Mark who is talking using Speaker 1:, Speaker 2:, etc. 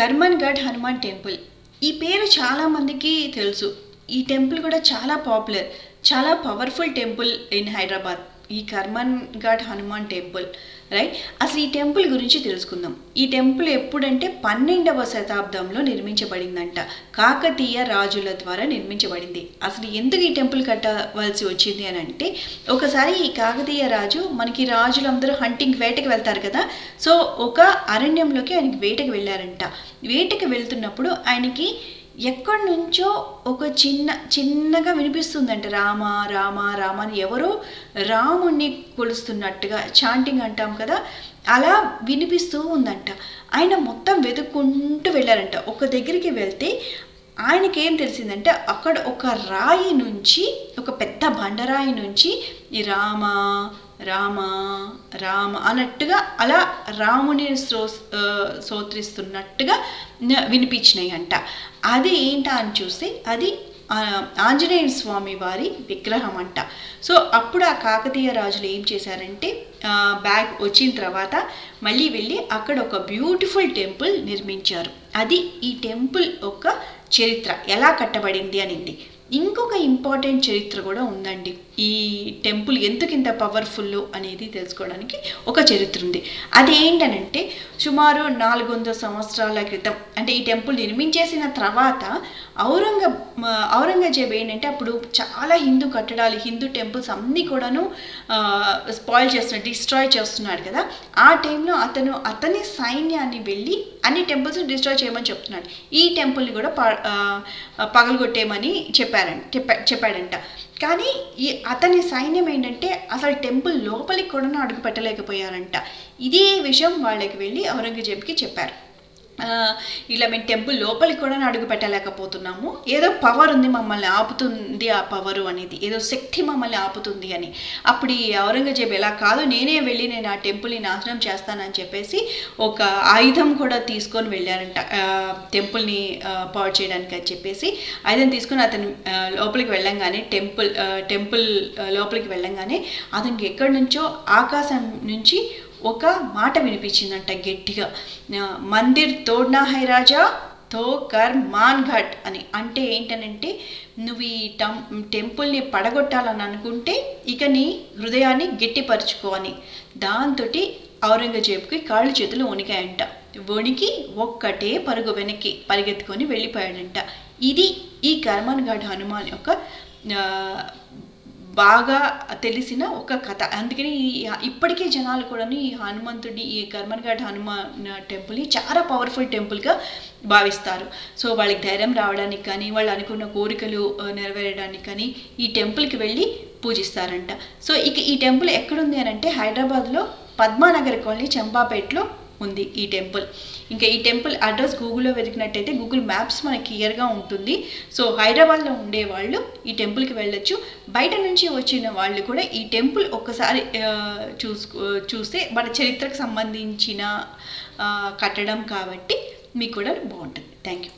Speaker 1: Karmanghat Hanuman temple. ఈ పేరు చాలామందికి తెలుసు. ఈ టెంపుల్ కూడా చాలా పాపులర్ చాలా పవర్ఫుల్ టెంపుల్ ఇన్ హైదరాబాద్. ఈ కర్మన్ ఘాట్ హనుమాన్ టెంపుల్. రైట్ అసలు ఈ టెంపుల్ గురించి తెలుసుకుందాం. ఈ టెంపుల్ ఎప్పుడంటే పన్నెండవ శతాబ్దంలో నిర్మించబడిందంట. కాకతీయ రాజుల ద్వారా నిర్మించబడింది. అసలు ఎందుకు ఈ టెంపుల్ కట్టవలసి వచ్చింది అని అంటే ఒకసారి ఈ కాకతీయ రాజు మనకి రాజులందరూ హంటింగ్ వేటకి వెళ్తారు కదా. సో ఒక అరణ్యంలోకి ఆయనకి వేటకి వెళ్ళారంట. వేటకి వెళ్తున్నప్పుడు ఆయనకి ఎక్కడి నుంచో ఒక చిన్న చిన్నగా వినిపిస్తుందంట రామ రామ రామ అని ఎవరో రాముణ్ణి కొలుస్తున్నట్టుగా చాంటింగ్ అంటాం కదా అలా వినిపిస్తూ ఉందంట. ఆయన మొత్తం వెతుక్కుంటూ వెళ్ళారంట. ఒక దగ్గరికి వెళ్తే ఆయనకేం తెలిసిందంటే అక్కడ ఒక రాయి నుంచి ఒక పెద్ద బండరాయి నుంచి ఈ రామ రామ రామ అన్నట్టుగా అలా రాముని శ్రో స్తోత్రిస్తున్నట్టుగా వినిపించినాయి అంట అది ఏంటా అని చూస్తే అది ఆంజనేయ స్వామి వారి విగ్రహం అంట సో అప్పుడు ఆ కాకతీయ రాజులు ఏం చేశారంటే బ్యాగ్ వచ్చిన తర్వాత మళ్ళీ వెళ్ళి అక్కడ ఒక బ్యూటిఫుల్ టెంపుల్ నిర్మించారు. అది ఈ టెంపుల్ ఒక చరిత్ర ఎలా కట్టబడింది అనింది. ఇంకొక ఇంపార్టెంట్ చరిత్ర కూడా ఉందండి. ఈ టెంపుల్ ఎందుకు ఇంత పవర్ఫుల్ అనేది తెలుసుకోవడానికి ఒక చరిత్ర ఉంది. అది ఏంటనంటే సుమారు నాలుగు వందల సంవత్సరాల క్రితం అంటే ఈ టెంపుల్ నిర్మించేసిన తర్వాత ఔరంగ ఔరంగజేబ్ ఏంటంటే అప్పుడు చాలా హిందూ కట్టడాలు హిందూ టెంపుల్స్ అన్నీ కూడాను స్పాయిల్ చేస్తున్నాడు డిస్ట్రాయ్ చేస్తున్నాడు కదా. ఆ టైంలో అతను అతని సైన్యాన్ని వెళ్ళి అన్ని టెంపుల్స్ డిస్ట్రాయ్ చేయమని చెప్తున్నాడు. ఈ టెంపుల్ని కూడా పగలగొట్టేయమని చెప్పారు. చెప్పారంట చెప్పా చెప్పాడంట. కానీ ఈ అతని సైన్యం ఏంటంటే అసలు టెంపుల్ లోపలికి కూడా అడుగు పెట్టలేకపోయారంట. ఇదే విషయం వాళ్ళకి వెళ్ళి ఔరంగజేబ్కి చెప్పారు. ఇలా మేము టెంపుల్ లోపలికి కూడా అడుగు పెట్టలేకపోతున్నాము. ఏదో పవర్ ఉంది మమ్మల్ని ఆపుతుంది ఆ పవరు అనేది. ఏదో శక్తి మమ్మల్ని ఆపుతుంది అని. అప్పుడు ఈ ఔరంగజేబు ఎలా కాదు నేనే వెళ్ళి నేను ఆ టెంపుల్ని నాశనం చేస్తానని చెప్పేసి ఒక ఆయుధం కూడా తీసుకొని వెళ్ళారంట. టెంపుల్ని పాడు చేయడానికి అని చెప్పేసి ఆయుధం తీసుకొని అతను లోపలికి వెళ్ళంగానే టెంపుల్ టెంపుల్ లోపలికి వెళ్ళంగానే అతనికి ఎక్కడి నుంచో ఆకాశం నుంచి ఒక మాట వినిపించిందంట గట్టిగా. మందిర్ తోడ్నా హై రాజా తో కర్ మాన్ ఘట్ అని. అంటే ఏంటనంటే నువ్వు ఈ టం టెంపుల్ని పడగొట్టాలని అనుకుంటే ఇక నీ హృదయాన్ని గట్టిపరుచుకో అని. దాంతో ఔరంగజేబుకి కాళ్ళు చేతులు వణికాయంట. వణికి ఒక్కటే పరుగు వెనక్కి పరిగెత్తుకొని వెళ్ళిపోయాడంట. ఇది ఈ కర్మన్ఘట్ హనుమాన్ యొక్క బాగా తెలిసిన ఒక కథ. అందుకని ఇప్పటికీ జనాలు కూడా ఈ హనుమంతుడి ఈ కర్మన్ఘాట్ హనుమాన్ టెంపుల్ని చాలా పవర్ఫుల్ టెంపుల్గా భావిస్తారు. సో వాళ్ళకి ధైర్యం రావడానికి కానీ వాళ్ళు అనుకున్న కోరికలు నెరవేరడానికి కానీ ఈ టెంపుల్కి వెళ్ళి పూజిస్తారంట. సో ఇక ఈ టెంపుల్ ఎక్కడుంది అని అంటే హైదరాబాద్లో పద్మానగర్ కాలనీ చంపాపేటలో ఉంది ఈ టెంపుల్. ఇంకా ఈ టెంపుల్ అడ్రస్ గూగుల్లో వెతికినట్టయితే గూగుల్ మ్యాప్స్ మనకి క్లియర్గా ఉంటుంది. సో హైదరాబాద్లో ఉండే వాళ్ళు ఈ టెంపుల్కి వెళ్ళొచ్చు. బయట నుంచి వచ్చిన వాళ్ళు కూడా ఈ టెంపుల్ ఒక్కసారి చూసుకో చూస్తే మన చరిత్రకు సంబంధించిన కట్టడం కాబట్టి మీకు కూడా బాగుంటుంది. Thank you